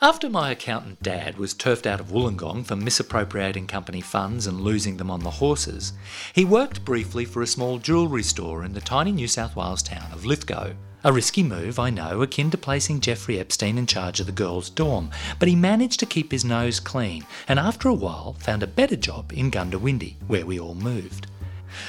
After my accountant dad was turfed out of Wollongong for misappropriating company funds and losing them on the horses, he worked briefly for a small jewellery store in the tiny New South Wales town of Lithgow. A risky move, I know, akin to placing Jeffrey Epstein in charge of the girls' dorm, but he managed to keep his nose clean and after a while found a better job in Goondiwindi, where we all moved.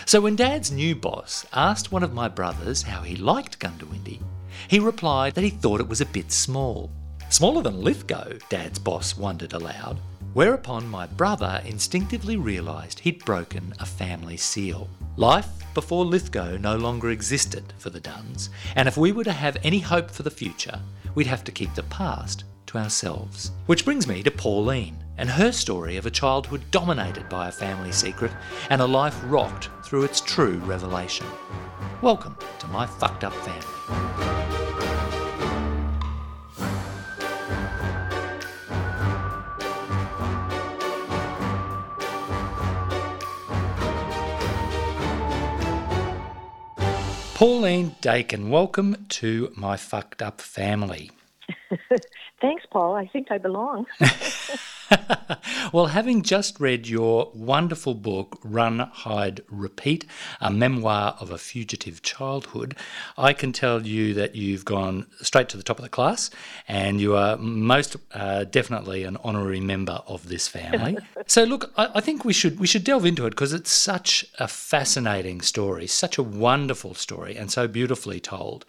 So when Dad's new boss asked one of my brothers how he liked Goondiwindi, he replied that he thought it was a bit small. Smaller than Lithgow, Dad's boss wondered aloud. Whereupon my brother instinctively realised he'd broken a family seal. Life before Lithgow no longer existed for the Duns, and if we were to have any hope for the future, we'd have to keep the past to ourselves. Which brings me to Pauline and her story of a childhood dominated by a family secret and a life rocked through its true revelation. Welcome to my fucked up family. Pauline Dakin, welcome to my fucked up family. Thanks, Paul. I think I belong. well, having just read your wonderful book, Run, Hide, Repeat, a memoir of a fugitive childhood, I can tell you that you've gone straight to the top of the class and you are most uh, definitely an honorary member of this family. so, look, I, I, think we should, we should delve into it because it's such a fascinating story, such a wonderful story, and so beautifully told.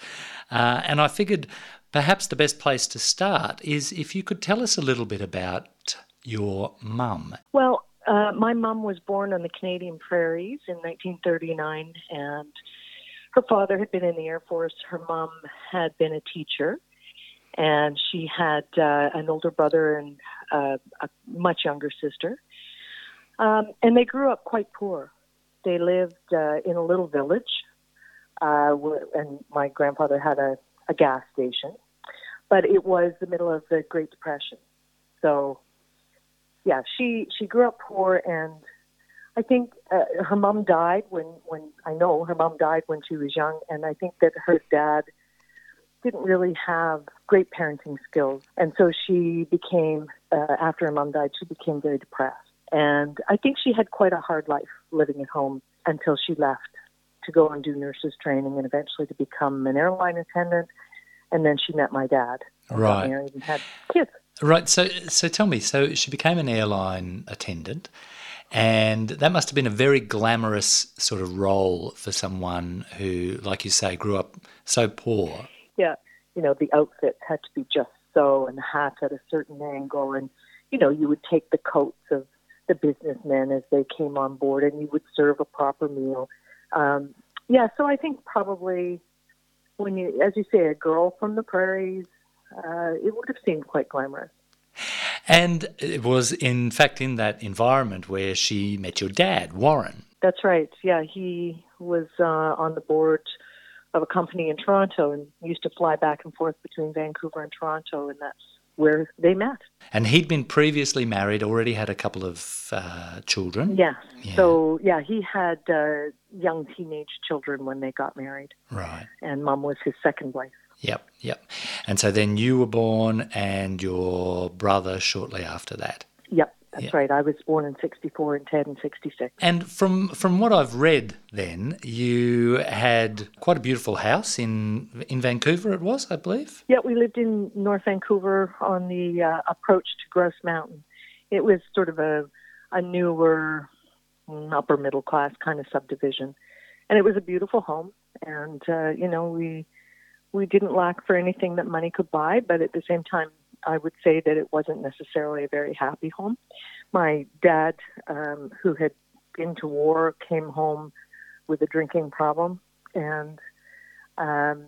Uh, and I figured perhaps the best place to start is if you could tell us a little bit about your mum? Well, uh, my mum was born on the Canadian prairies in 1939, and her father had been in the Air Force. Her mom had been a teacher, and she had uh, an older brother and uh, a much younger sister. Um, and they grew up quite poor. They lived uh, in a little village, uh, and my grandfather had a, a gas station. But it was the middle of the Great Depression. So yeah, she she grew up poor, and I think uh, her mom died when when I know her mom died when she was young, and I think that her dad didn't really have great parenting skills, and so she became uh, after her mom died, she became very depressed, and I think she had quite a hard life living at home until she left to go and do nurses training, and eventually to become an airline attendant, and then she met my dad, right, married and had kids. Right. So, so tell me. So she became an airline attendant, and that must have been a very glamorous sort of role for someone who, like you say, grew up so poor. Yeah. You know, the outfits had to be just so, and the hats at a certain angle, and you know, you would take the coats of the businessmen as they came on board, and you would serve a proper meal. Um, yeah. So I think probably when you, as you say, a girl from the prairies uh, it would have seemed quite glamorous. And it was, in fact, in that environment where she met your dad, Warren. That's right. Yeah, he was uh, on the board of a company in Toronto and used to fly back and forth between Vancouver and Toronto, and that's where they met. And he'd been previously married, already had a couple of uh, children. Yeah. yeah. So, yeah, he had uh, young teenage children when they got married. Right. And mom was his second wife. Yep, yep. And so then you were born and your brother shortly after that. Yep, that's yep. right. I was born in 64 and Ted in 66. And from from what I've read then, you had quite a beautiful house in in Vancouver it was, I believe. Yeah, we lived in North Vancouver on the uh, approach to Grouse Mountain. It was sort of a a newer mm, upper middle class kind of subdivision. And it was a beautiful home and uh, you know, we we didn't lack for anything that money could buy, but at the same time, I would say that it wasn't necessarily a very happy home. My dad, um, who had been to war, came home with a drinking problem and, um,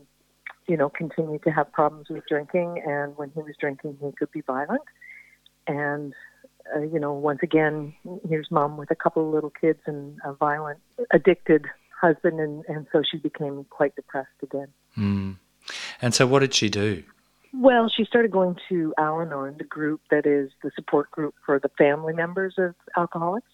you know, continued to have problems with drinking. And when he was drinking, he could be violent. And, uh, you know, once again, here's mom with a couple of little kids and a violent, addicted husband. And, and so she became quite depressed again. Mm. And so, what did she do? Well, she started going to Al Anon, the group that is the support group for the family members of alcoholics.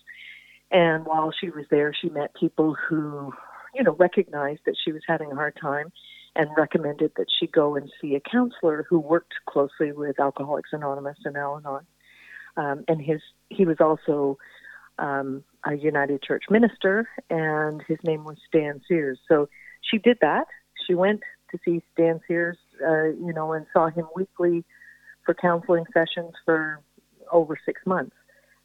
And while she was there, she met people who, you know, recognized that she was having a hard time and recommended that she go and see a counselor who worked closely with Alcoholics Anonymous in Al-Anon. Um, and his he was also um, a United Church minister, and his name was Stan Sears. So she did that. She went to see Stan Sears, uh, you know, and saw him weekly for counseling sessions for over six months.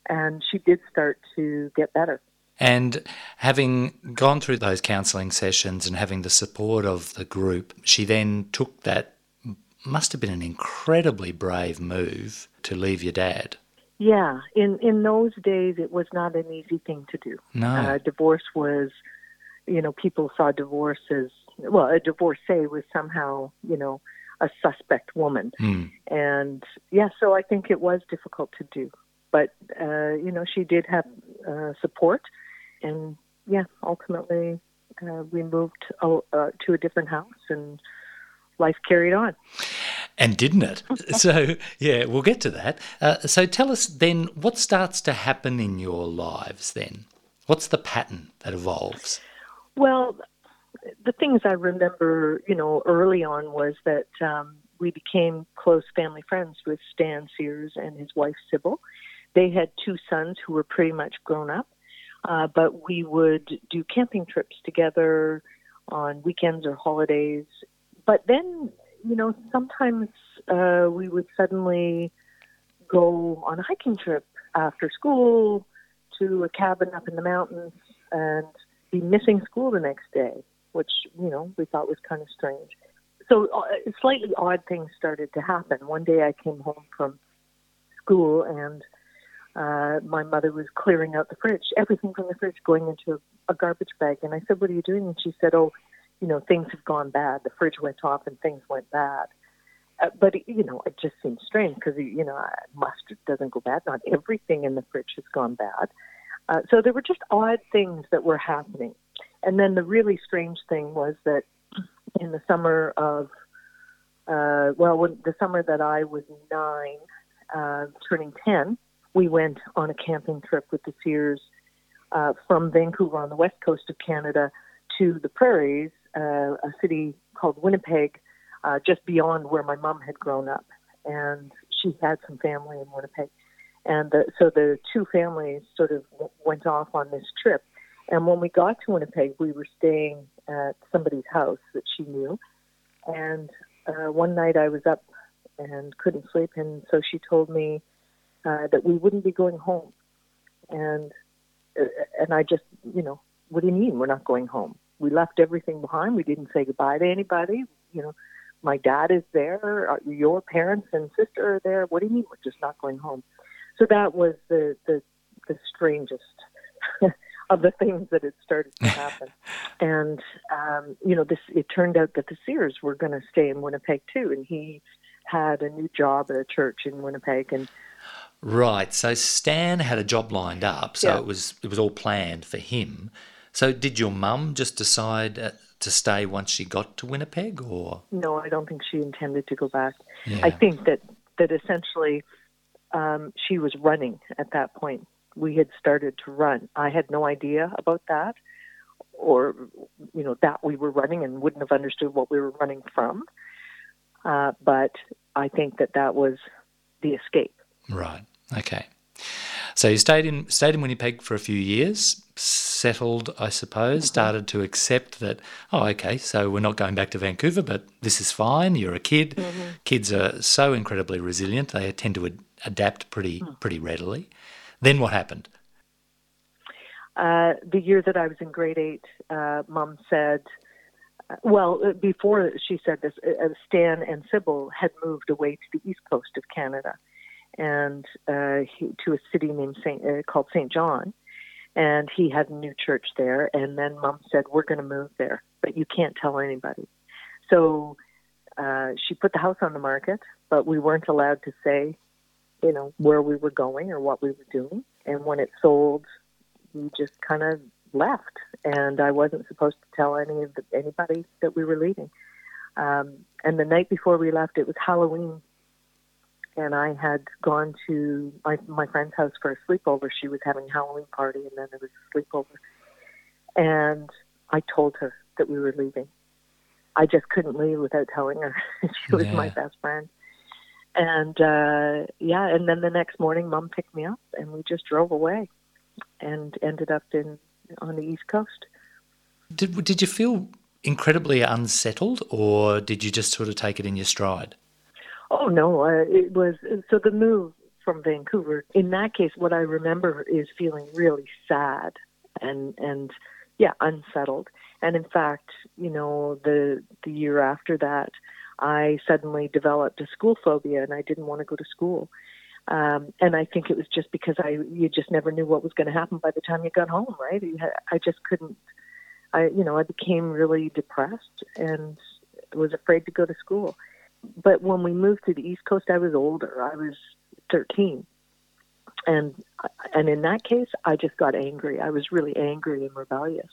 And she did start to get better. And having gone through those counselling sessions and having the support of the group, she then took that, must have been an incredibly brave move to leave your dad. Yeah, in in those days, it was not an easy thing to do. No, uh, divorce was, you know, people saw divorce as well. A divorcee was somehow, you know, a suspect woman, mm. and yeah, so I think it was difficult to do. But uh, you know, she did have uh, support, and yeah, ultimately uh, we moved uh, to a different house, and life carried on. And didn't it? so, yeah, we'll get to that. Uh, so, tell us then what starts to happen in your lives then? What's the pattern that evolves? Well, the things I remember, you know, early on was that um, we became close family friends with Stan Sears and his wife Sybil. They had two sons who were pretty much grown up, uh, but we would do camping trips together on weekends or holidays. But then you know, sometimes uh, we would suddenly go on a hiking trip after school to a cabin up in the mountains and be missing school the next day, which, you know, we thought was kind of strange. So uh, slightly odd things started to happen. One day I came home from school and uh, my mother was clearing out the fridge, everything from the fridge going into a, a garbage bag. And I said, What are you doing? And she said, Oh, you know, things have gone bad. The fridge went off and things went bad. Uh, but you know, it just seems strange because you know, mustard doesn't go bad. Not everything in the fridge has gone bad. Uh, so there were just odd things that were happening. And then the really strange thing was that in the summer of, uh, well, when, the summer that I was nine, uh, turning 10, we went on a camping trip with the Sears uh, from Vancouver on the west coast of Canada to the prairies uh, a city called Winnipeg, uh, just beyond where my mom had grown up, and she had some family in Winnipeg, and the, so the two families sort of went off on this trip. And when we got to Winnipeg, we were staying at somebody's house that she knew, and uh, one night I was up and couldn't sleep, and so she told me uh, that we wouldn't be going home, and uh, and I just you know what do you mean we're not going home? we left everything behind. We didn't say goodbye to anybody. You know, my dad is there. Uh, your parents and sister are there. What do you mean we're just not going home? So that was the the, the strangest of the things that had started to happen. and um, you know, this it turned out that the Sears were going to stay in Winnipeg too, and he had a new job at a church in Winnipeg and. Right. So Stan had a job lined up, so yeah. it was it was all planned for him. So, did your mum just decide uh, to stay once she got to Winnipeg, or no? I don't think she intended to go back. Yeah. I think that that essentially um, she was running at that point. We had started to run. I had no idea about that, or you know that we were running and wouldn't have understood what we were running from. Uh, but I think that that was the escape. Right. Okay. So you stayed in stayed in Winnipeg for a few years, settled, I suppose, mm-hmm. started to accept that. Oh, okay, so we're not going back to Vancouver, but this is fine. You're a kid. Mm-hmm. Kids are so incredibly resilient; they tend to ad- adapt pretty mm. pretty readily. Then what happened? Uh, the year that I was in grade eight, uh, Mom said. Uh, well, uh, before she said this, uh, Stan and Sybil had moved away to the east coast of Canada, and uh, he, to a city named Saint uh, called Saint John, and he had a new church there. And then Mom said, "We're going to move there, but you can't tell anybody." So uh, she put the house on the market, but we weren't allowed to say, you know, where we were going or what we were doing. And when it sold, we just kind of left, and I wasn't supposed to tell any of the, anybody that we were leaving. Um, and the night before we left, it was Halloween and I had gone to my my friend's house for a sleepover. She was having a Halloween party, and then there was a sleepover. And I told her that we were leaving, I just couldn't leave without telling her. she was Yeah. my best friend. And uh yeah, and then the next morning mom picked me up and we just drove away and ended up in on the East Coast. Did, did you feel incredibly unsettled or did you just sort of take it in your stride? Oh no, uh, it was so the move from Vancouver. In that case, what I remember is feeling really sad and and yeah, unsettled. And in fact, you know, the the year after that, I suddenly developed a school phobia, and I didn't want to go to school. Um, and I think it was just because I you just never knew what was going to happen by the time you got home, right? Had, I just couldn't. I you know I became really depressed and was afraid to go to school. But when we moved to the East Coast, I was older. I was 13, and and in that case, I just got angry. I was really angry and rebellious.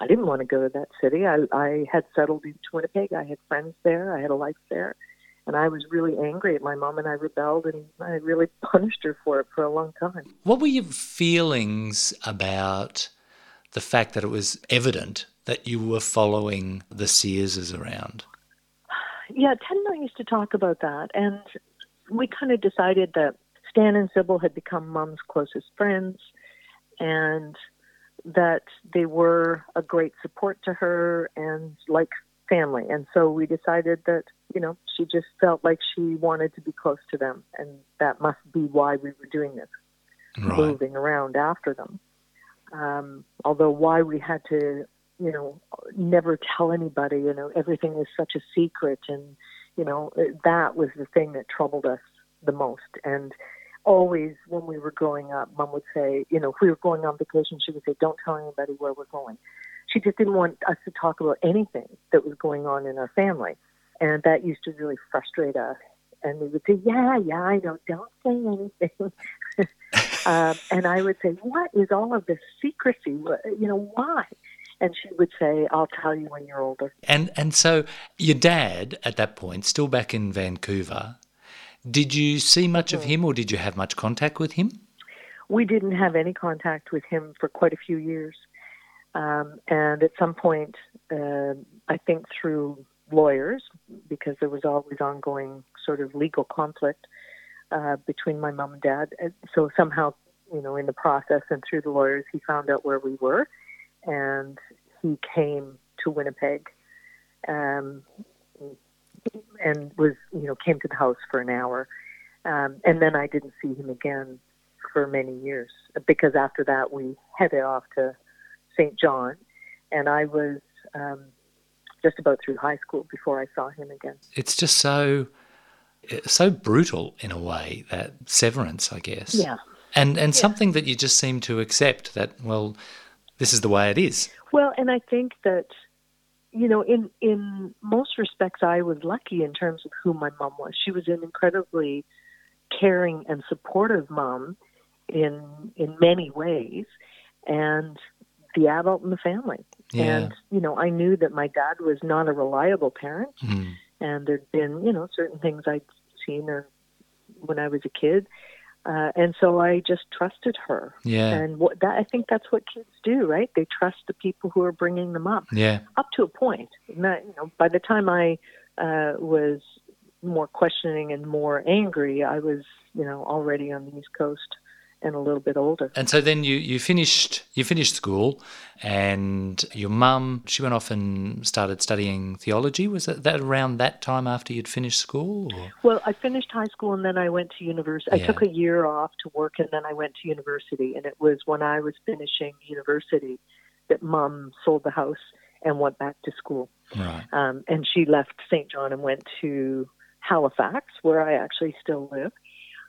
I didn't want to go to that city. I I had settled in Winnipeg. I had friends there. I had a life there, and I was really angry at my mom. And I rebelled, and I really punished her for it for a long time. What were your feelings about the fact that it was evident that you were following the Searses around? Yeah, Ted and I used to talk about that, and we kind of decided that Stan and Sybil had become Mom's closest friends, and that they were a great support to her and like family. And so we decided that, you know, she just felt like she wanted to be close to them, and that must be why we were doing this, Right. moving around after them. Um, although why we had to, you know, never tell anybody, you know, everything was such a secret, and you know, that was the thing that troubled us the most. And always when we were growing up, Mom would say, you know, if we were going on vacation, she would say, "Don't tell anybody where we're going." She just didn't want us to talk about anything that was going on in our family, and that used to really frustrate us. And we would say, "Yeah, yeah, I know. Don't say anything." um, and I would say, "What is all of this secrecy? You know, why?" And she would say, "I'll tell you when you're older." And and so your dad at that point, still back in Vancouver, did you see much of him or did you have much contact with him? we didn't have any contact with him for quite a few years. Um, and at some point, uh, I think through lawyers, because there was always ongoing sort of legal conflict uh, between my mom and dad. And so somehow, you know, in the process and through the lawyers, he found out where we were, and he came to Winnipeg, um, and was, you know, came to the house for an hour, um, and then I didn't see him again for many years because after that we headed off to St. John, and I was um, just about through high school before I saw him again. It's just so so brutal in a way that severance, I guess. Yeah. And and something that you just seem to accept that well, this is the way it is. Well, and I think that you know, in in most respects, I was lucky in terms of who my mom was. She was an incredibly caring and supportive mom in in many ways, and the adult in the family. Yeah. And you know, I knew that my dad was not a reliable parent, Mm. and there'd been you know certain things I'd seen or when I was a kid, uh, and so I just trusted her. Yeah. And what that I think that's what kids do, right? They trust the people who are bringing them up, Yeah. up to a point. Not, you know, by the time I uh, was more questioning and more angry, I was you know already on the East Coast and a little bit older. And so then you, you finished you finished school, and your mum she went off and started studying theology. Was that, that around that time after you'd finished school? Or? Well, I finished high school and then I went to university. I took a year off to work and then I went to university. And it was when I was finishing university that mom sold the house and went back to school. Right. Um, and she left St. John and went to Halifax, where I actually still live,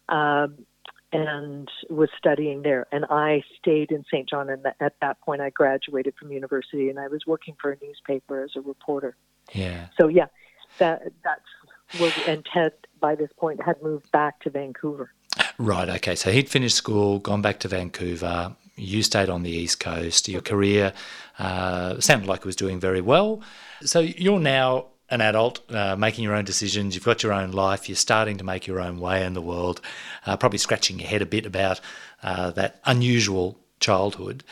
um, and was studying there. And I stayed in St. John. And at that point, I graduated from university and I was working for a newspaper as a reporter. Yeah. So yeah, that that's where and Ted by this point had moved back to Vancouver. Right. Okay. So he'd finished school, gone back to Vancouver. You stayed on the East Coast. Your career uh, sounded like it was doing very well. So you're now an adult, uh, making your own decisions. You've got your own life. You're starting to make your own way in the world. Uh, probably scratching your head a bit about uh, that unusual childhood.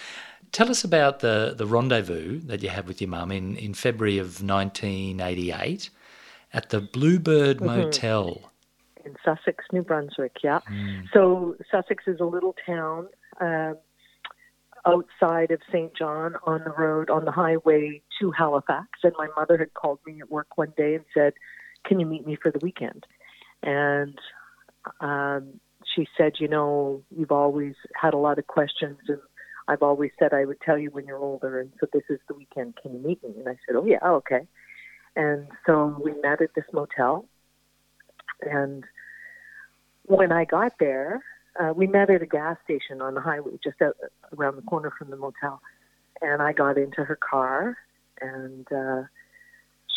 tell us about the, the rendezvous that you had with your mum in, in February of 1988 at the Bluebird mm-hmm. Motel. In Sussex, New Brunswick, yeah. Mm. So Sussex is a little town uh, outside of St. John on the road, on the highway to Halifax. And my mother had called me at work one day and said, Can you meet me for the weekend? And um, she said, You know, you've always had a lot of questions, and I've always said I would tell you when you're older, and so this is the weekend. Can you meet me? And I said, Oh, yeah, okay. And so we met at this motel. And when I got there, uh, we met at a gas station on the highway just out, around the corner from the motel. And I got into her car, and uh,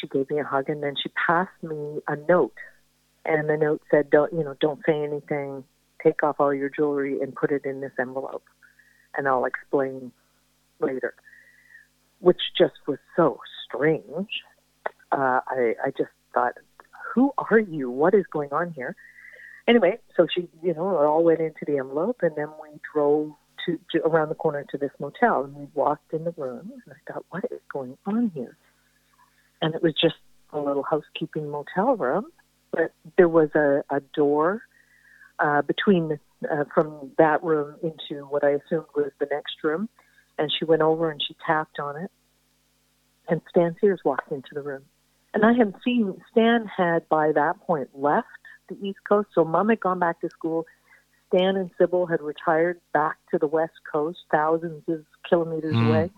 she gave me a hug, and then she passed me a note. And the note said, "Don't you know? Don't say anything. Take off all your jewelry and put it in this envelope, and I'll explain later." Which just was so strange. Uh, I I just thought, "Who are you? What is going on here?" Anyway, so she, you know, it all went into the envelope, and then we drove to, to around the corner to this motel, and we walked in the room, and I thought, what is going on here? And it was just a little housekeeping motel room, but there was a, a door uh, between uh, from that room into what I assumed was the next room, and she went over and she tapped on it, and Stan Sears walked into the room. And I had seen Stan had by that point left the East Coast. So mom had gone back to school. Stan and Sybil had retired back to the West Coast, thousands of kilometers mm. away.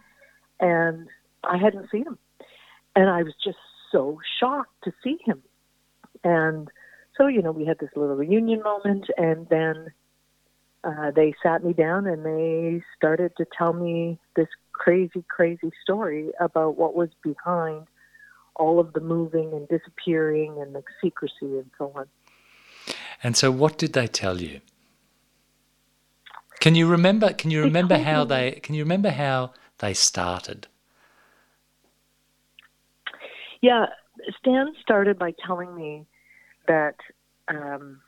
And I hadn't seen him. And I was just so shocked to see him. And so, you know, we had this little reunion moment. And then uh, they sat me down and they started to tell me this crazy, crazy story about what was behind all of the moving and disappearing and the secrecy and so on. And so, what did they tell you? Can you remember? Can you remember how they? Can you remember how they started? Yeah, Stan started by telling me that um,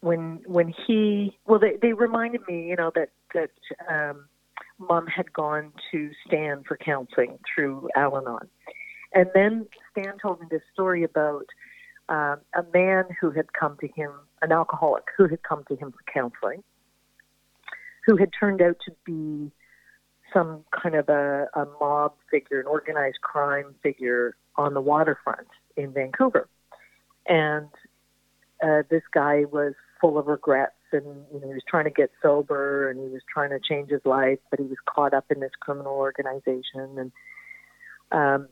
when when he well, they they reminded me, you know, that that um, mom had gone to Stan for counseling through Al-Anon, and then Stan told me this story about uh, a man who had come to him, an alcoholic who had come to him for counseling, who had turned out to be some kind of a, a mob figure, an organized crime figure on the waterfront in Vancouver. And uh, this guy was full of regrets and you know, he was trying to get sober and he was trying to change his life, but he was caught up in this criminal organization. And um,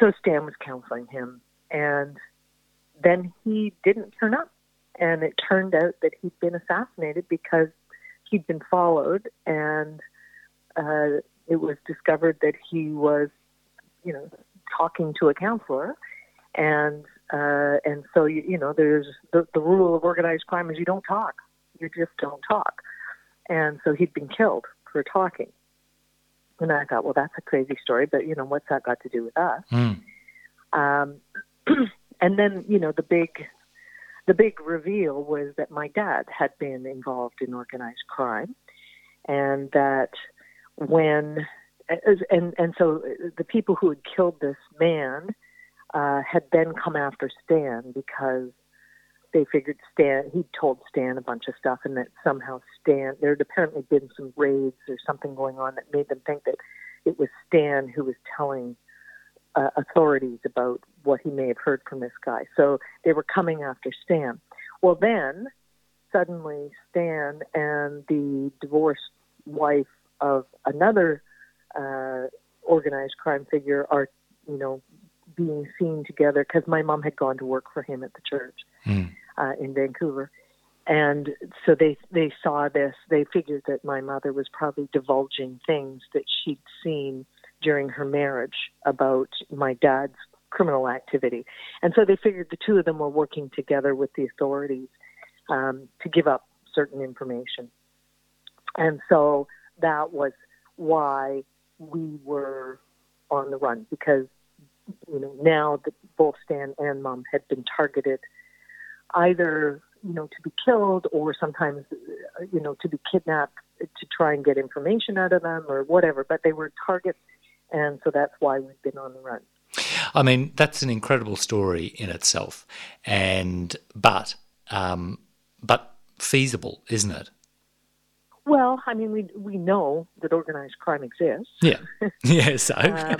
so Stan was counseling him. And then he didn't turn up. And it turned out that he'd been assassinated because he'd been followed, and uh, it was discovered that he was, you know, talking to a counselor, and uh, and so you, you know, there's the, the rule of organized crime is you don't talk, you just don't talk, and so he'd been killed for talking. And I thought, well, that's a crazy story, but you know, what's that got to do with us? Mm. Um, and then you know the big the big reveal was that my dad had been involved in organized crime and that when and and so the people who had killed this man uh, had then come after Stan because they figured Stan he'd told Stan a bunch of stuff and that somehow Stan there had apparently been some raids or something going on that made them think that it was Stan who was telling uh, authorities about what he may have heard from this guy. So they were coming after Stan. Well, then suddenly Stan and the divorced wife of another uh, organized crime figure are, you know, being seen together because my mom had gone to work for him at the church mm. uh, in Vancouver. And so they they saw this. They figured that my mother was probably divulging things that she'd seen during her marriage about my dad's criminal activity. And so they figured the two of them were working together with the authorities um, to give up certain information. And so that was why we were on the run because you know now that both Stan and Mom had been targeted either you know to be killed or sometimes you know to be kidnapped to try and get information out of them or whatever. But they were targets, and so that's why we've been on the run. I mean, that's an incredible story in itself, and but um, but feasible, isn't it? Well, I mean, we we know that organized crime exists. Yeah, yeah. So, um,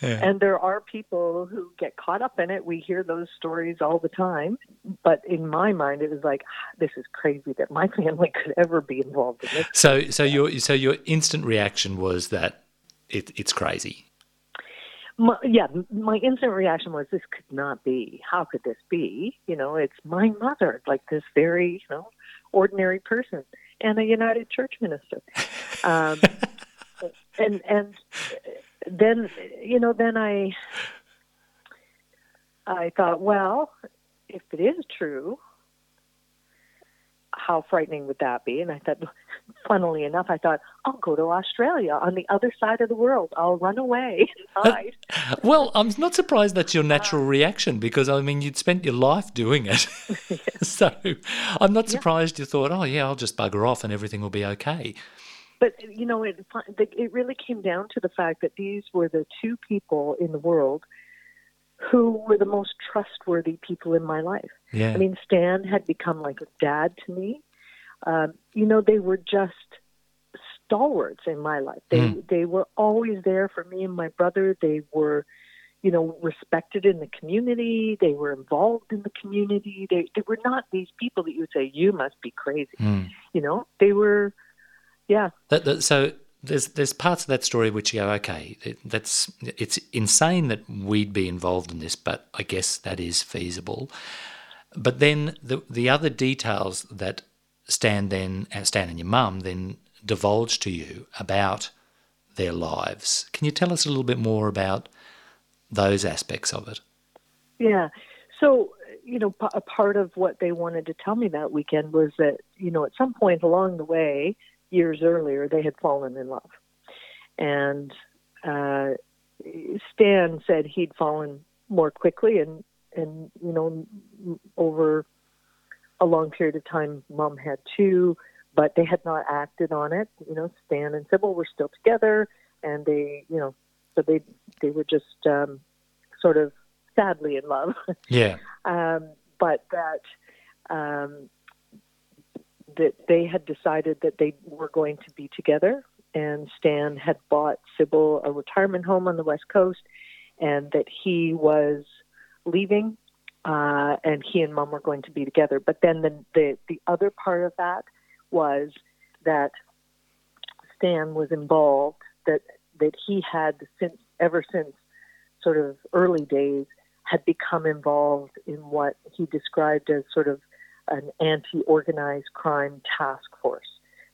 yeah. and there are people who get caught up in it. We hear those stories all the time. But in my mind, it was like, ah, this is crazy that my family could ever be involved in this. So, so your so your instant reaction was that it, it's crazy. My, yeah, my instant reaction was, this could not be. How could this be? You know, it's my mother, like this very, you know, ordinary person and a United Church minister. Um, and and then you know then I I thought, well, if it is true, how frightening would that be? And I thought, funnily enough, I thought, I'll go to Australia on the other side of the world. I'll run away well, I'm not surprised that's your natural uh, reaction because, I mean, you'd spent your life doing it. so I'm not surprised yeah. you thought, oh, yeah, I'll just bugger off and everything will be okay. But, you know, it, it really came down to the fact that these were the two people in the world who were the most trustworthy people in my life. Yeah. I mean, Stan had become like a dad to me. Um, you know, they were just stalwarts in my life. They mm. they were always there for me and my brother. They were, you know, respected in the community. They were involved in the community. They they were not these people that you would say you must be crazy. Mm. You know, they were, yeah. That, that, so there's there's parts of that story which you go, okay, that's it's insane that we'd be involved in this, but I guess that is feasible. But then the the other details that Stan then Stan and your mum then divulged to you about their lives. Can you tell us a little bit more about those aspects of it? Yeah. So you know, a part of what they wanted to tell me that weekend was that you know at some point along the way years earlier, they had fallen in love. And uh, Stan said he'd fallen more quickly, and and you know, over a long period of time, Mom had too, but they had not acted on it. You know, Stan and Sybil were still together, and they, you know, so they they were just um, sort of sadly in love. Yeah. um, but that um, that they had decided that they were going to be together, and Stan had bought Sybil a retirement home on the West Coast, and that he was leaving, uh, and he and Mom were going to be together. But then the, the the other part of that was that Stan was involved. That that he had since ever since sort of early days had become involved in what he described as sort of an anti-organized crime task force.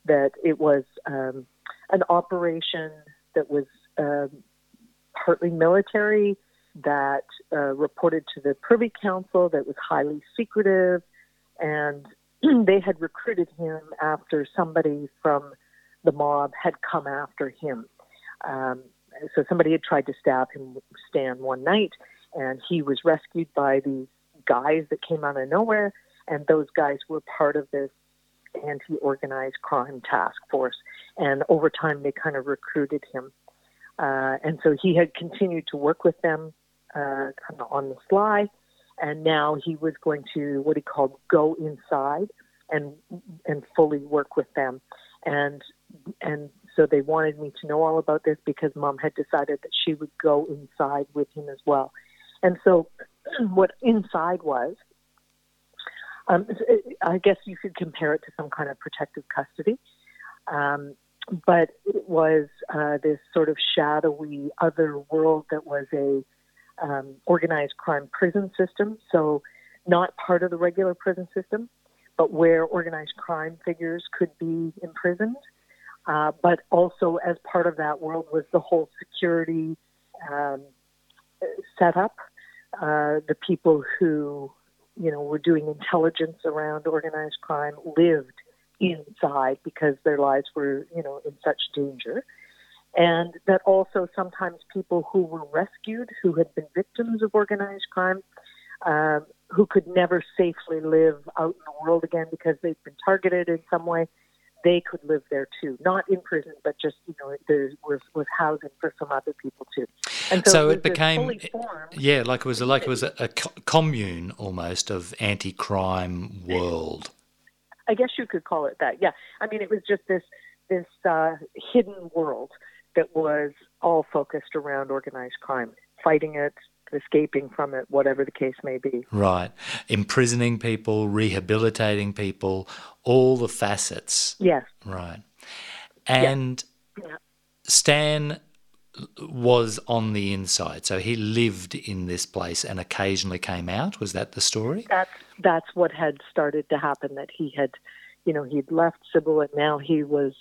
That it was um, an operation that was um, partly military, that uh, reported to the Privy Council, that was highly secretive, and they had recruited him after somebody from the mob had come after him. Um, so somebody had tried to stab him, Stan, one night, and he was rescued by these guys that came out of nowhere and those guys were part of this anti-organized crime task force. And over time, they kind of recruited him, uh, and so he had continued to work with them uh, kind of on the sly. And now he was going to what he called go inside and and fully work with them. And and so they wanted me to know all about this because mom had decided that she would go inside with him as well. And so what inside was um, I guess you could compare it to some kind of protective custody. Um, but it was uh, this sort of shadowy other world that was a um, organized crime prison system. So, not part of the regular prison system, but where organized crime figures could be imprisoned. Uh, but also, as part of that world, was the whole security um, setup. Uh, the people who you know, were doing intelligence around organized crime lived inside because their lives were, you know, in such danger. And that also sometimes people who were rescued, who had been victims of organized crime, um, who could never safely live out in the world again because they'd been targeted in some way, they could live there too, not in prison, but just you know there was was housing for some other people too. And so, so it, it became yeah, like it was a, like it was a, a commune almost of anti-crime world. I guess you could call it that. Yeah, I mean it was just this this uh, hidden world that was all focused around organized crime, fighting it, escaping from it, whatever the case may be. Right. Imprisoning people, rehabilitating people, all the facets. Yes. Right. And. Stan was on the inside. So he lived in this place and occasionally came out. Was that the story? That's that's what had started to happen that he had you know, he'd left Sybil and now he was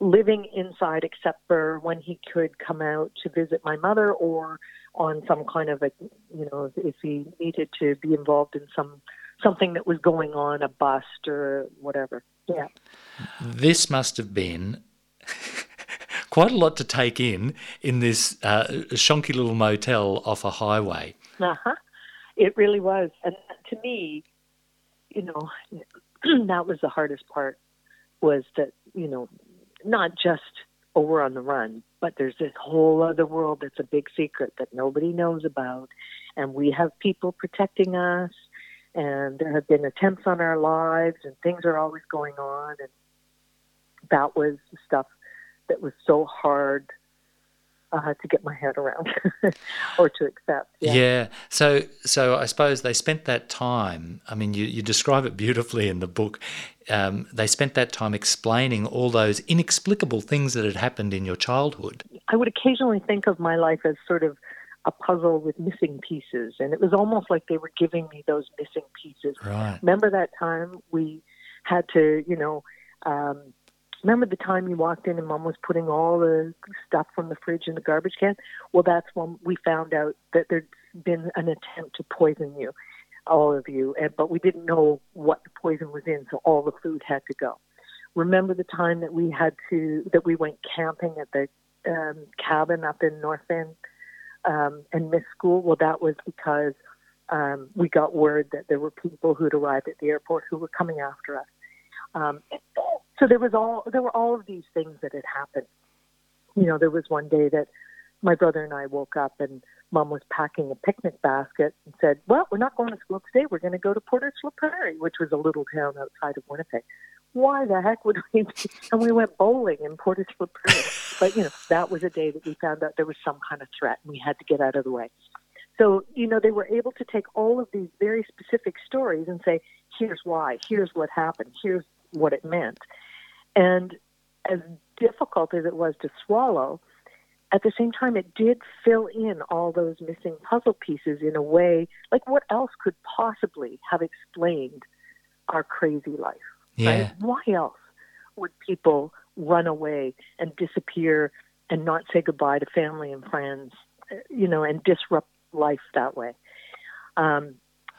living inside except for when he could come out to visit my mother or on some kind of a you know if he needed to be involved in some something that was going on a bust or whatever. Yeah. This must have been quite a lot to take in in this uh, shonky little motel off a highway. Uh-huh. It really was. And to me you know that was the hardest part was that you know not just oh we're on the run but there's this whole other world that's a big secret that nobody knows about. And we have people protecting us and there have been attempts on our lives and things are always going on. And that was stuff that was so hard uh, to get my head around or to accept. Yeah. yeah. So, so I suppose they spent that time. I mean, you, you describe it beautifully in the book. Um, they spent that time explaining all those inexplicable things that had happened in your childhood. I would occasionally think of my life as sort of a puzzle with missing pieces, and it was almost like they were giving me those missing pieces. Right. Remember that time we had to, you know. Um, Remember the time you walked in and mom was putting all the stuff from the fridge in the garbage can? Well, that's when we found out that there'd been an attempt to poison you, all of you, and, but we didn't know what the poison was in, so all the food had to go. Remember the time that we had to, that we went camping at the um, cabin up in North End um, and missed school? Well, that was because um, we got word that there were people who'd arrived at the airport who were coming after us. Um, so there was all there were all of these things that had happened. You know, there was one day that my brother and I woke up and mom was packing a picnic basket and said, Well, we're not going to school today. We're going to go to Portage La Prairie, which was a little town outside of Winnipeg. Why the heck would we? Be? And we went bowling in Portage La Prairie. But, you know, that was a day that we found out there was some kind of threat and we had to get out of the way. So, you know, they were able to take all of these very specific stories and say, here's why, here's what happened, here's what it meant. And as difficult as it was to swallow, at the same time, it did fill in all those missing puzzle pieces in a way like what else could possibly have explained our crazy life? Yeah. Right? Why else would people run away and disappear and not say goodbye to family and friends, you know, and disrupt life that way? Um,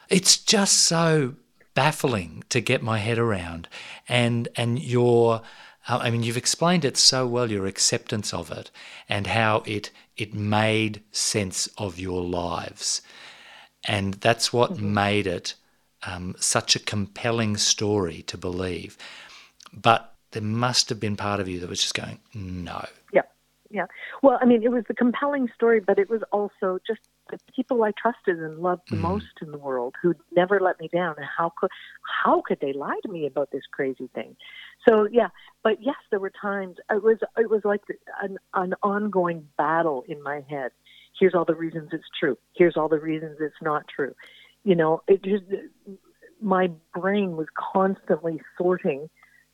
it's just so baffling to get my head around. And and your I mean, you've explained it so well, your acceptance of it, and how it it made sense of your lives, and that's what mm-hmm. made it um, such a compelling story to believe. But there must have been part of you that was just going, no. Yeah, yeah. Well, I mean, it was the compelling story, but it was also just the people I trusted and loved the mm. most in the world who never let me down. And how could how could they lie to me about this crazy thing? So yeah, but yes, there were times it was it was like an, an ongoing battle in my head. Here's all the reasons it's true. Here's all the reasons it's not true. You know, it just my brain was constantly sorting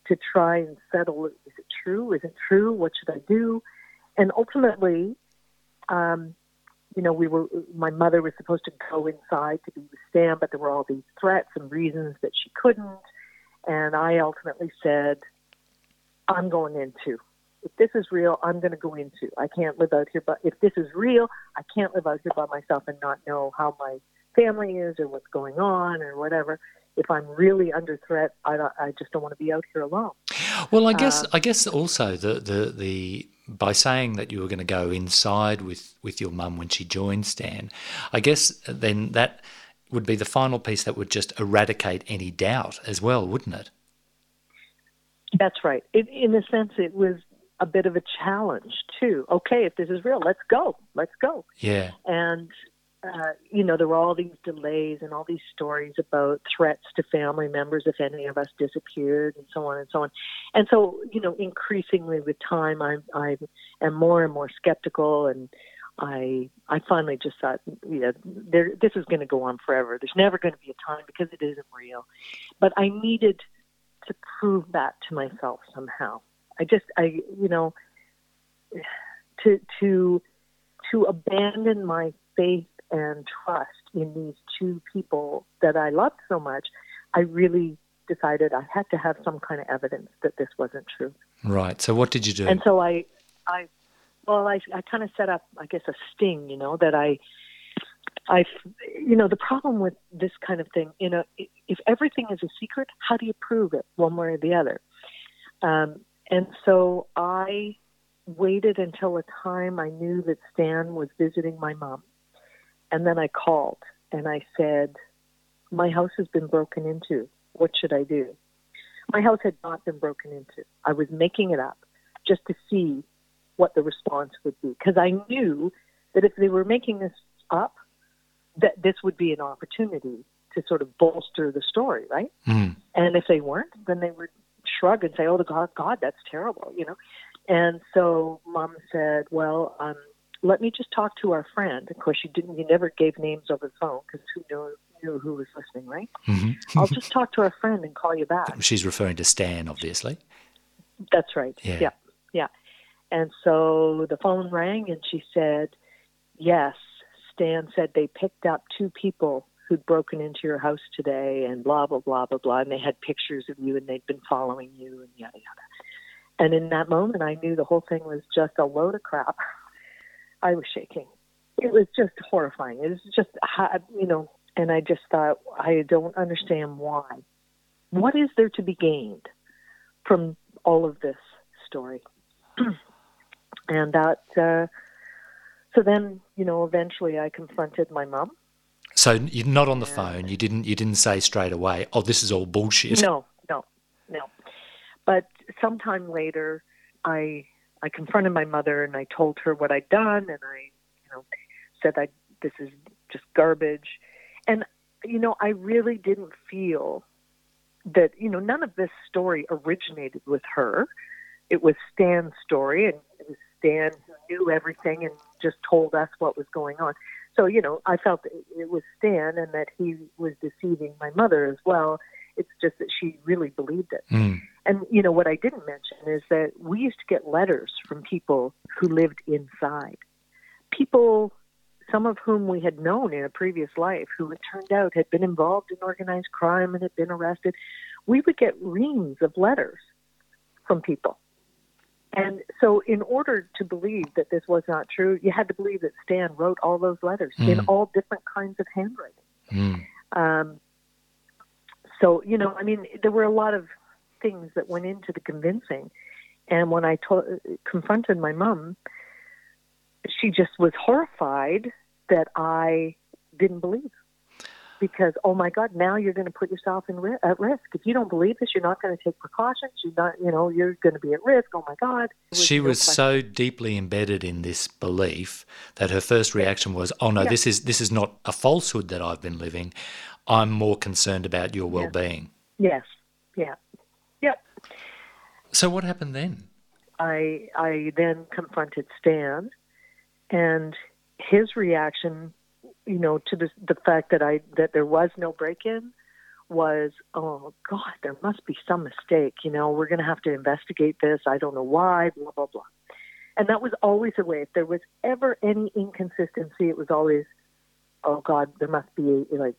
to try and settle: is it true? Is it true? What should I do? And ultimately, um, you know, we were, my mother was supposed to go inside to be with Stan, but there were all these threats and reasons that she couldn't. And I ultimately said, I'm going into. If this is real, I'm going to go into. I can't live out here, but if this is real, I can't live out here by myself and not know how my family is or what's going on or whatever. If I'm really under threat, I, I just don't want to be out here alone. Well, I guess uh, I guess also the the the by saying that you were going to go inside with, with your mum when she joined Stan, I guess then that would be the final piece that would just eradicate any doubt as well, wouldn't it? That's right. It, in a sense, it was a bit of a challenge too. Okay, if this is real, let's go. Let's go. Yeah. And uh, you know, there were all these delays and all these stories about threats to family members if any of us disappeared, and so on and so on. And so, you know, increasingly with time, I'm I am more and more skeptical, and I I finally just thought, yeah, there this is going to go on forever. There's never going to be a time because it isn't real. But I needed to prove that to myself somehow. I just I you know to to to abandon my faith and trust in these two people that I loved so much, I really decided I had to have some kind of evidence that this wasn't true. Right. So what did you do? And so I, I, well, I, I kind of set up, I guess, a sting. You know that I, I, you know, the problem with this kind of thing, you know, if everything is a secret, how do you prove it one way or the other? Um, and so I waited until a time I knew that Stan was visiting my mom and then I called and I said, My house has been broken into. What should I do? My house had not been broken into. I was making it up just to see what the response would be because I knew that if they were making this up, that this would be an opportunity to sort of bolster the story, right? Mm. And if they weren't, then they would shrug and say, "Oh, the God, God, that's terrible," you know. And so Mom said, "Well, um, let me just talk to our friend. Of course, you didn't. You never gave names over the phone because who knew, knew who was listening, right? Mm-hmm. I'll just talk to our friend and call you back. She's referring to Stan, obviously. That's right. Yeah. yeah, yeah. And so the phone rang, and she said, "Yes." Stan said they picked up two people who'd broken into your house today, and blah blah blah blah blah, and they had pictures of you, and they'd been following you, and yada yada. And in that moment, I knew the whole thing was just a load of crap. I was shaking. It was just horrifying. It was just, you know, and I just thought, I don't understand why. What is there to be gained from all of this story? and that, uh, so then, you know, eventually I confronted my mom. So you're not on the phone. You didn't. You didn't say straight away. Oh, this is all bullshit. No, no, no. But sometime later, I I confronted my mother and I told her what I'd done and I, you know, said I this is just garbage. And you know, I really didn't feel that, you know, none of this story originated with her. It was Stan's story and it was Stan who knew everything and just told us what was going on. So, you know, I felt it was Stan and that he was deceiving my mother as well. It's just that she really believed it. Mm. And you know what I didn't mention is that we used to get letters from people who lived inside. People some of whom we had known in a previous life who it turned out had been involved in organized crime and had been arrested. We would get reams of letters from people. And so, in order to believe that this was not true, you had to believe that Stan wrote all those letters mm. in all different kinds of handwriting. Mm. Um, so, you know, I mean, there were a lot of things that went into the convincing. And when I to- confronted my mom, she just was horrified that I didn't believe. Because oh my God, now you're going to put yourself in ri- at risk. If you don't believe this, you're not going to take precautions. You're not, you know, you're going to be at risk. Oh my God. Was she was so deeply embedded in this belief that her first reaction was, "Oh no, yeah. this is this is not a falsehood that I've been living. I'm more concerned about your well-being." Yes. Yeah. So what happened then? I I then confronted Stan, and his reaction, you know, to the the fact that I that there was no break-in was, oh God, there must be some mistake. You know, we're going to have to investigate this. I don't know why. Blah blah blah. And that was always the way. If there was ever any inconsistency, it was always, oh God, there must be like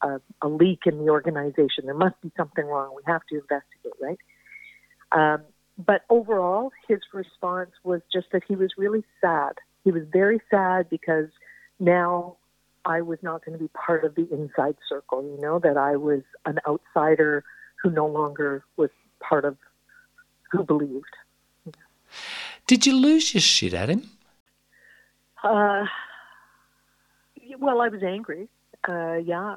a, a leak in the organization. There must be something wrong. We have to investigate, right? Um, but overall, his response was just that he was really sad he was very sad because now I was not going to be part of the inside circle, you know, that I was an outsider who no longer was part of who believed. Did you lose your shit at him? Uh, well, I was angry. Uh, yeah.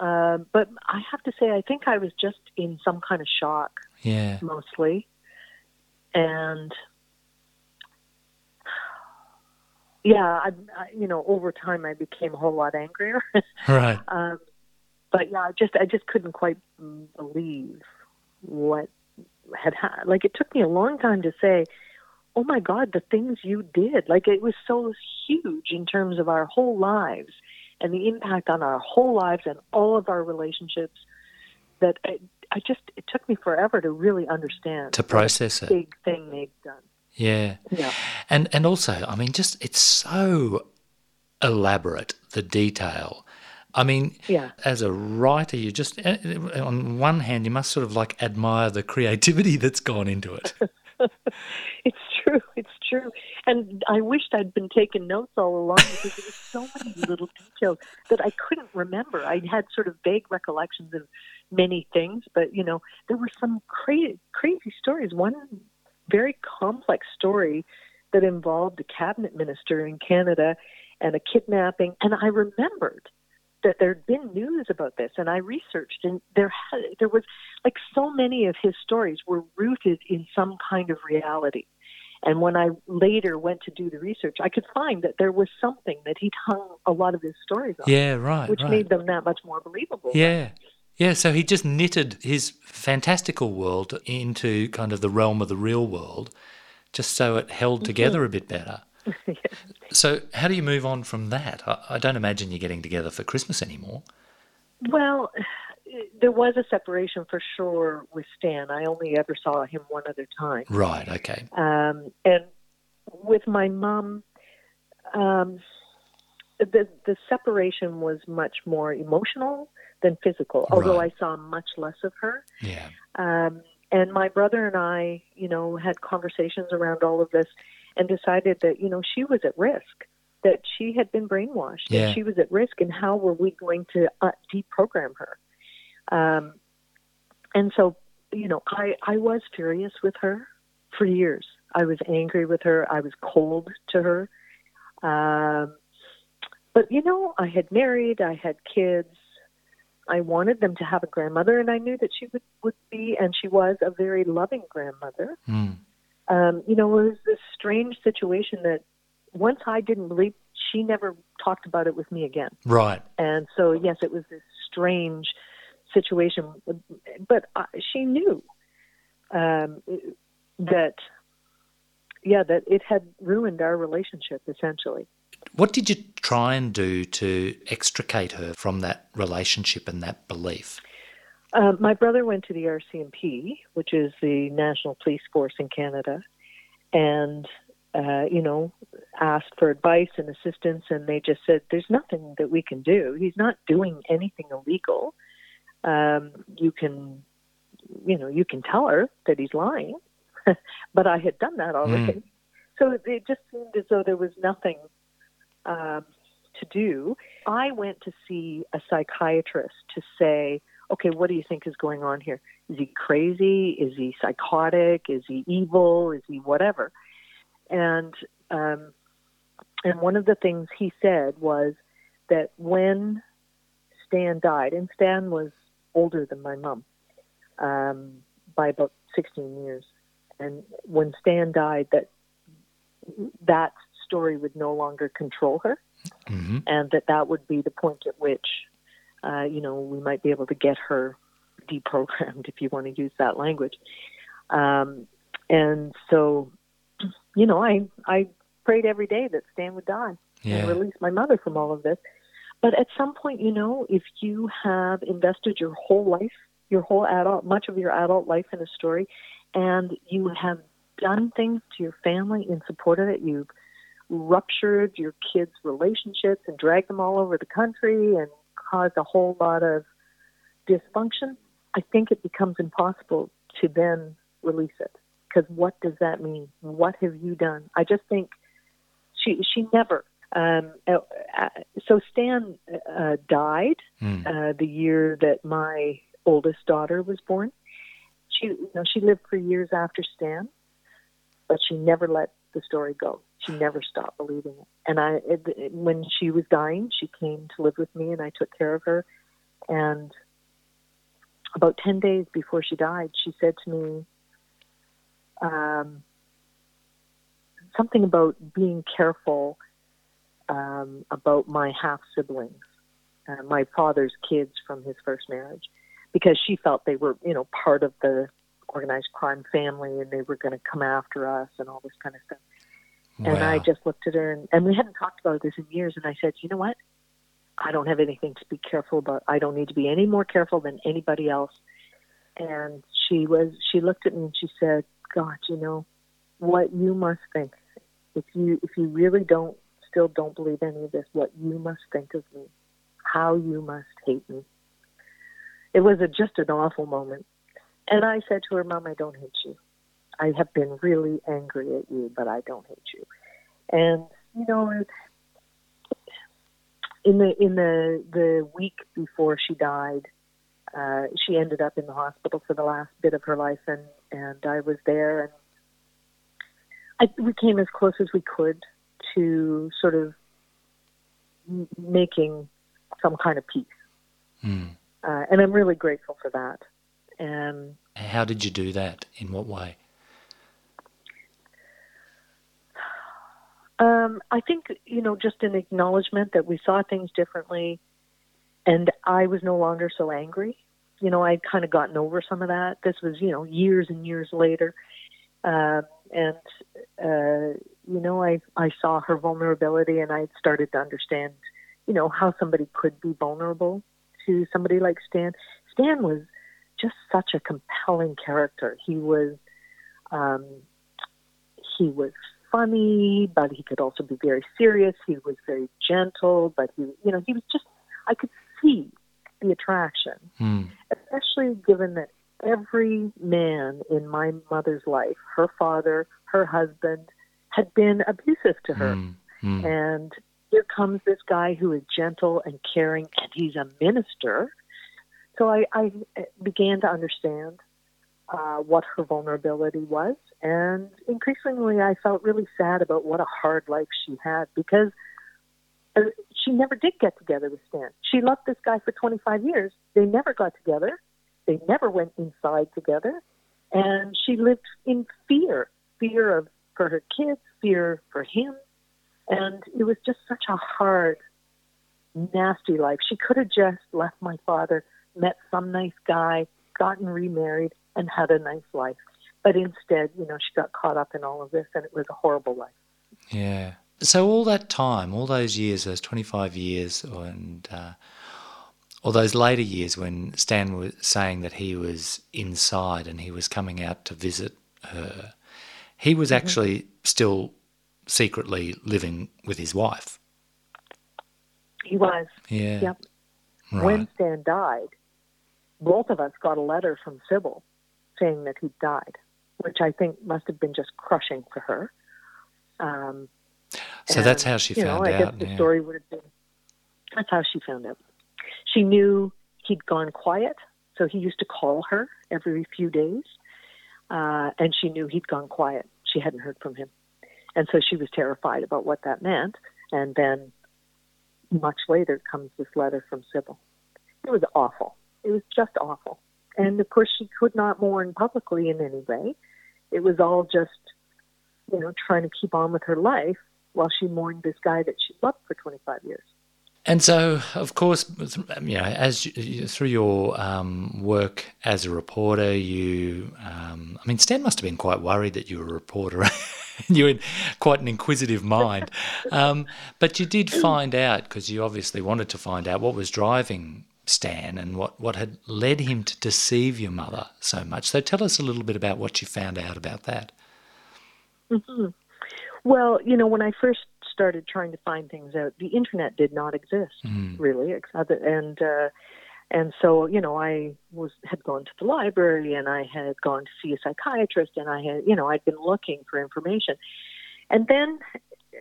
Um, but I have to say, I think I was just in some kind of shock Yeah. mostly, and yeah, I, I, you know, over time I became a whole lot angrier. Right. um, but yeah, I just I just couldn't quite believe what had ha- like it took me a long time to say, "Oh my God, the things you did!" Like it was so huge in terms of our whole lives and the impact on our whole lives and all of our relationships. That I, I just it took me forever to really understand To process it. big thing they've done. Yeah. Yeah. And and also, I mean, just it's so elaborate the detail. I mean, Yeah. as a writer, you just eh, on one hand you must sort of like admire the creativity that's gone into it. It's true. It's true. And I wished I'd been taking notes all along because there were so many little details that I couldn't remember. I had sort of vague recollections of many things, but you know, there were some crazy, crazy stories. One very complex story that involved a cabinet minister in Canada and a kidnapping, and I remembered that there'd been news about this, and I researched, and there had, there was like so many of his stories were rooted in some kind of reality. And when I later went to do the research, I could find that there was something that he'd hung a lot of his stories on, Yeah, right, which right. made them that much more believable. Yeah. Yeah, so he just knitted his fantastical world into kind of the realm of the real world, just so it held mm-hmm. together a bit better. So, how do you move on from that? I, I don't imagine you're getting together for Christmas anymore. Well, there was a separation for sure with Stan. I only ever saw him one other time. Right, okay. Um, and with my mom, um, the the separation was much more emotional than physical. Although Right. I saw much less of her. Yeah. Um, and my brother and I, you know, had conversations around all of this and decided that, you know, she was at risk, that she had been brainwashed, Yeah. and she was at risk, and how were we going to uh, deprogram her? Um, and so, you know, I, I was furious with her for years. I was angry with her. I was cold to her. Um, but, you know, I had married, I had kids. I wanted them to have a grandmother, and I knew that she would, would be, and she was, a very loving grandmother. Mm. Um, you know, it was this strange situation that once I didn't believe, she never talked about it with me again. Right. And so, yes, it was this strange situation, but uh, she knew um, that, yeah, that it had ruined our relationship essentially. What did you try and do to extricate her from that relationship and that belief? Um, my brother went to the RCMP, which is the National Police Force in Canada, and uh, you know asked for advice and assistance, and they just said, "There's nothing that we can do. He's not doing anything illegal. Um, you can, you know, you can tell her that he's lying, but I had done that already. So it just seemed as though there was nothing um, to do. I went to see a psychiatrist to say, okay, what do you think is going on here? Is he crazy? Is he psychotic? Is he evil? Is he whatever? And um, and one of the things he said was that when Stan died, and Stan was older than my mom um, by about 16 years, and when Stan died, that that story would no longer control her, hmm and that that would be the point at which, uh, you know, we might be able to get her deprogrammed, if you want to use that language. Um, and so, you know, I I prayed every day that Stan would die Yeah. and release my mother from all of this. But at some point, you know, if you have invested your whole life, your whole adult, much of your adult life in a story, and you have done things to your family in support of it, you've ruptured your kids' relationships and dragged them all over the country and caused a whole lot of dysfunction, I think it becomes impossible to then release it. Because what does that mean? What have you done? I just think she she never. Um, uh, uh, so Stan uh, died Mm. uh, the year that my oldest daughter was born. She you know she lived for years after Stan, but she never let the story goes. She never stopped believing it. And I, it, it- when she was dying, she came to live with me, and I took care of her. And about 10 days before she died, she said to me um, something about being careful um, about my half siblings, uh, my father's kids from his first marriage, because she felt they were, you know, part of the organized crime family and they were going to come after us and all this kind of stuff. Wow. And I just looked at her and, and we hadn't talked about this in years. And I said, you know what? I don't have anything to be careful about. I don't need to be any more careful than anybody else. And she was, she looked at me and she said, God, you know, what you must think. If you, if you really don't, still don't believe any of this, what you must think of me, how you must hate me. It was a, just an awful moment. And I said to her, Mom, I don't hate you. I have been really angry at you, but I don't hate you. And, you know, in the in the the week before she died, uh, she ended up in the hospital for the last bit of her life, and and I was there, and I, we came as close as we could to sort of making some kind of peace, mm. uh, and I'm really grateful for that. And how did you do that? In what way? Um, I think you know, just an acknowledgement that we saw things differently, and I was no longer so angry. You know, I'd kind of gotten over some of that. This was, you know, years and years later, uh, and uh, you know, I I saw her vulnerability, and I started to understand, you know, how somebody could be vulnerable to somebody like Stan. Stan was just such a compelling character. He was, um, he was funny, but he could also be very serious. He was very gentle, but he, you know, he was just, I could see the attraction, mm. especially given that every man in my mother's life, her father, her husband, had been abusive to her. Mm. Mm. And here comes this guy who is gentle and caring, and he's a minister. So I, I began to understand uh, what her vulnerability was. And increasingly, I felt really sad about what a hard life she had because uh, she never did get together with Stan. She loved this guy for 25 years. They never got together. They never went inside together. And she lived in fear fear of for her kids, fear for him. And it was just such a hard, nasty life. She could have just left my father, met some nice guy, gotten remarried, and had a nice life. But instead, you know, she got caught up in all of this and it was a horrible life. Yeah. So all that time, all those years, those 25 years, and uh, all those later years when Stan was saying that he was inside and he was coming out to visit her, he was mm-hmm. actually still secretly living with his wife. He was. Yeah. Yep. Right. When Stan died, both of us got a letter from Sybil saying that he'd died, which I think must have been just crushing for her. Um, so and, that's how she found know, I guess the yeah. story would have been. That's how she found out. She knew he'd gone quiet, so he used to call her every few days, uh, and she knew he'd gone quiet. She hadn't heard from him, and so she was terrified about what that meant. And then, much later, comes this letter from Sybil. It was awful. It was just awful. And of course, she could not mourn publicly in any way. It was all just, you know, trying to keep on with her life while she mourned this guy that she loved for 25 years. And so, of course, you know, as you, through your um, work as a reporter, you, um, I mean, Stan must have been quite worried that you were a reporter. And you had quite an inquisitive mind, um, but you did find out because you obviously wanted to find out what was driving Stan and what, what had led him to deceive your mother so much. So tell us a little bit about what you found out about that. Mm-hmm. Well, you know, when I first started trying to find things out, the internet did not exist mm. really, and uh, and so you know, I was had gone to the library and I had gone to see a psychiatrist and I had you know I'd been looking for information, and then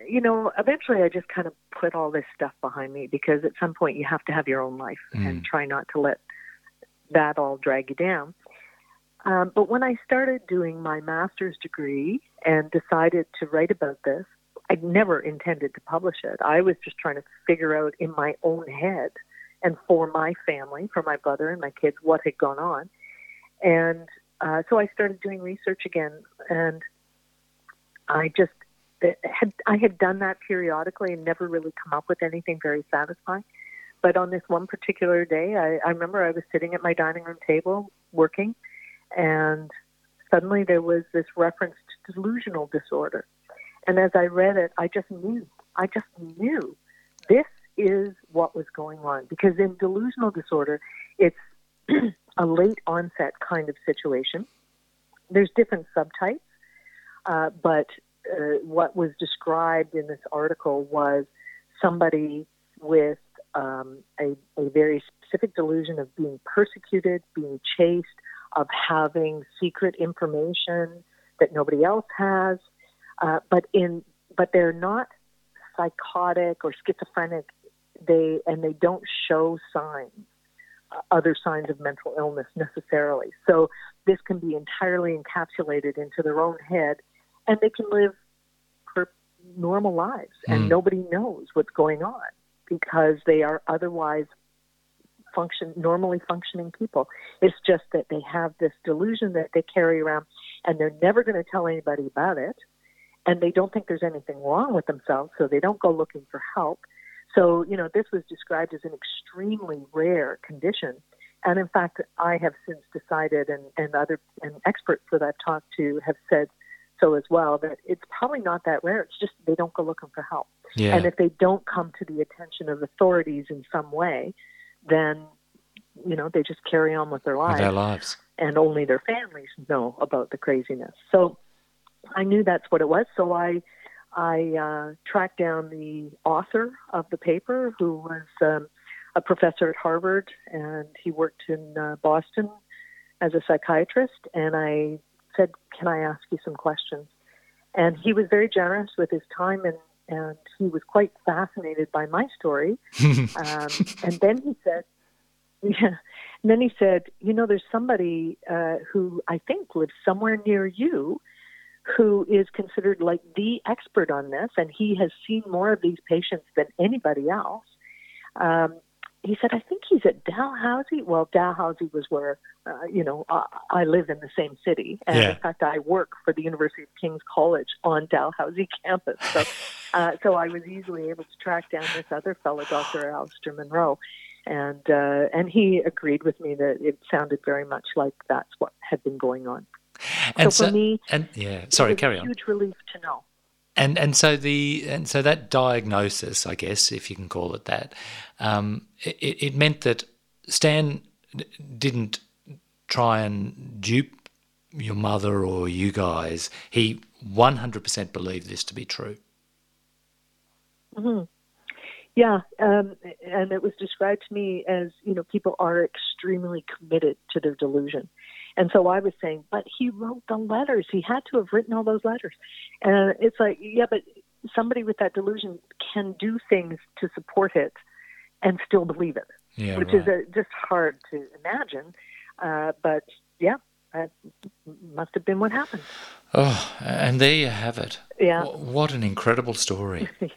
you know, eventually I just kind of put all this stuff behind me because at some point you have to have your own life mm. and try not to let that all drag you down. Um, but when I started doing my master's degree and decided to write about this, I never intended to publish it. I was just trying to figure out in my own head, and for my family, for my brother and my kids, what had gone on. And uh, so I started doing research again, and I just had I had done that periodically and never really come up with anything very satisfying. But on this one particular day, I, I remember I was sitting at my dining room table working, and suddenly there was this reference to delusional disorder. And as I read it, I just knew, I just knew this is what was going on. Because in delusional disorder, it's a late onset kind of situation. There's different subtypes, uh, but uh, what was described in this article was somebody with um, a, a very specific delusion of being persecuted, being chased, of having secret information that nobody else has, uh, but in but they're not psychotic or schizophrenic. They and they don't show signs, uh, other signs of mental illness necessarily. So this can be entirely encapsulated into their own head, and they can live per normal lives, and mm. nobody knows what's going on because they are otherwise function normally functioning people. It's just that they have this delusion that they carry around and they're never going to tell anybody about it and they don't think there's anything wrong with themselves so they don't go looking for help. So, you know, this was described as an extremely rare condition. And in fact, I have since decided and, and other and experts that I've talked to have said so as well that it's probably not that rare. It's just they don't go looking for help. Yeah. And if they don't come to the attention of authorities in some way, then you know they just carry on with their lives. With their lives. And only their families know about the craziness. So I knew that's what it was. So I I uh, tracked down the author of the paper, who was um, a professor at Harvard, and he worked in uh, Boston as a psychiatrist. And I said, "Can I ask you some questions?" And he was very generous with his time and and he was quite fascinated by my story. um, and then he said, yeah. And then he said, you know, there's somebody uh, who I think lives somewhere near you who is considered like the expert on this, and he has seen more of these patients than anybody else. Um, he said, I think he's at Dalhousie. Well, Dalhousie was where, uh, you know, I, I live in the same city. And yeah. in fact, I work for the University of King's College on Dalhousie campus. So, uh, so I was easily able to track down this other fellow, Dr. Alistair Munro. And, uh, and he agreed with me that it sounded very much like that's what had been going on. And so, so for me, and yeah, sorry, carry on. Huge relief to know. And and so the and so that diagnosis, I guess, if you can call it that, um, it, it meant that Stan didn't try and dupe your mother or you guys. He one hundred percent believed this to be true. Mm-hmm. Yeah, um, and it was described to me as you know people are extremely committed to their delusion, and so I was saying, but he wrote the letters. He had to have written all those letters. And it's like, yeah, but somebody with that delusion can do things to support it and still believe it, yeah, which right. is a, just hard to imagine. Uh, but yeah, that must have been what happened. Oh, and there you have it. Yeah. What an incredible story. yeah.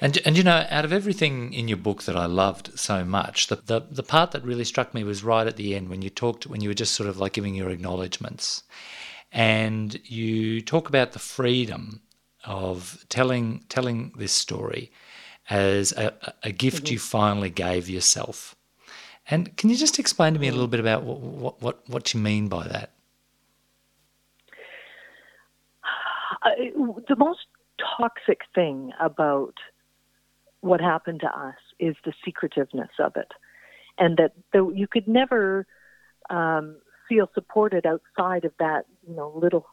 And and you know, out of everything in your book that I loved so much, the, the the part that really struck me was right at the end when you talked when you were just sort of like giving your acknowledgements. And you talk about the freedom of telling telling this story as a, a gift Mm-hmm. you finally gave yourself. And can you just explain to me a little bit about what what what, what you mean by that? Uh, the most toxic thing about what happened to us is the secretiveness of it, and that though you could never um, feel supported outside of that, you know, little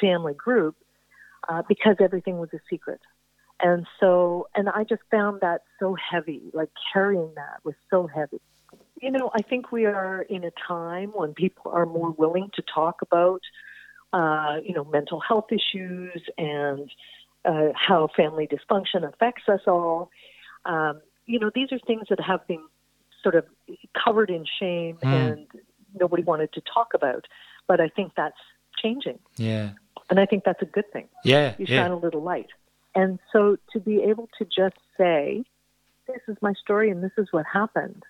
family group uh, because everything was a secret. And so, and I just found that so heavy, like carrying that was so heavy. You know, I think we are in a time when people are more willing to talk about uh, you know, mental health issues and uh, how family dysfunction affects us all. Um, you know, these are things that have been sort of covered in shame Mm. and nobody wanted to talk about. But I think that's changing. Yeah. And I think that's a good thing. Yeah. You yeah. shine a little light. And so to be able to just say, this is my story and this is what happened,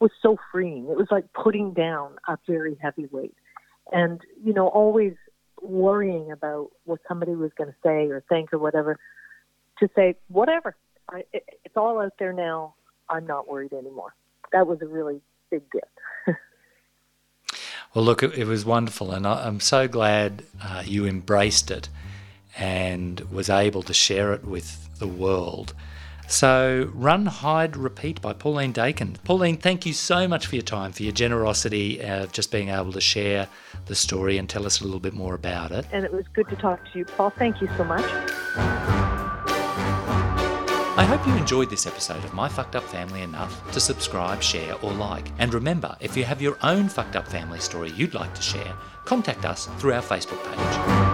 was so freeing. It was like putting down a very heavy weight. And, you know, always worrying about what somebody was going to say or think or whatever, to say, whatever, I, it, it's all out there now. I'm not worried anymore. That was a really big gift. well, look, it, it, was wonderful, and I, am so glad uh, you embraced it and was able to share it with the world. So, Run, Hide, Repeat by Pauline Dakin. Pauline, thank you so much for your time, for your generosity of just being able to share the story and tell us a little bit more about it. And it was good to talk to you, Paul. Thank you so much. I hope you enjoyed this episode of My Fucked Up Family enough to subscribe, share, or like. And remember, if you have your own fucked up family story you'd like to share, contact us through our Facebook page.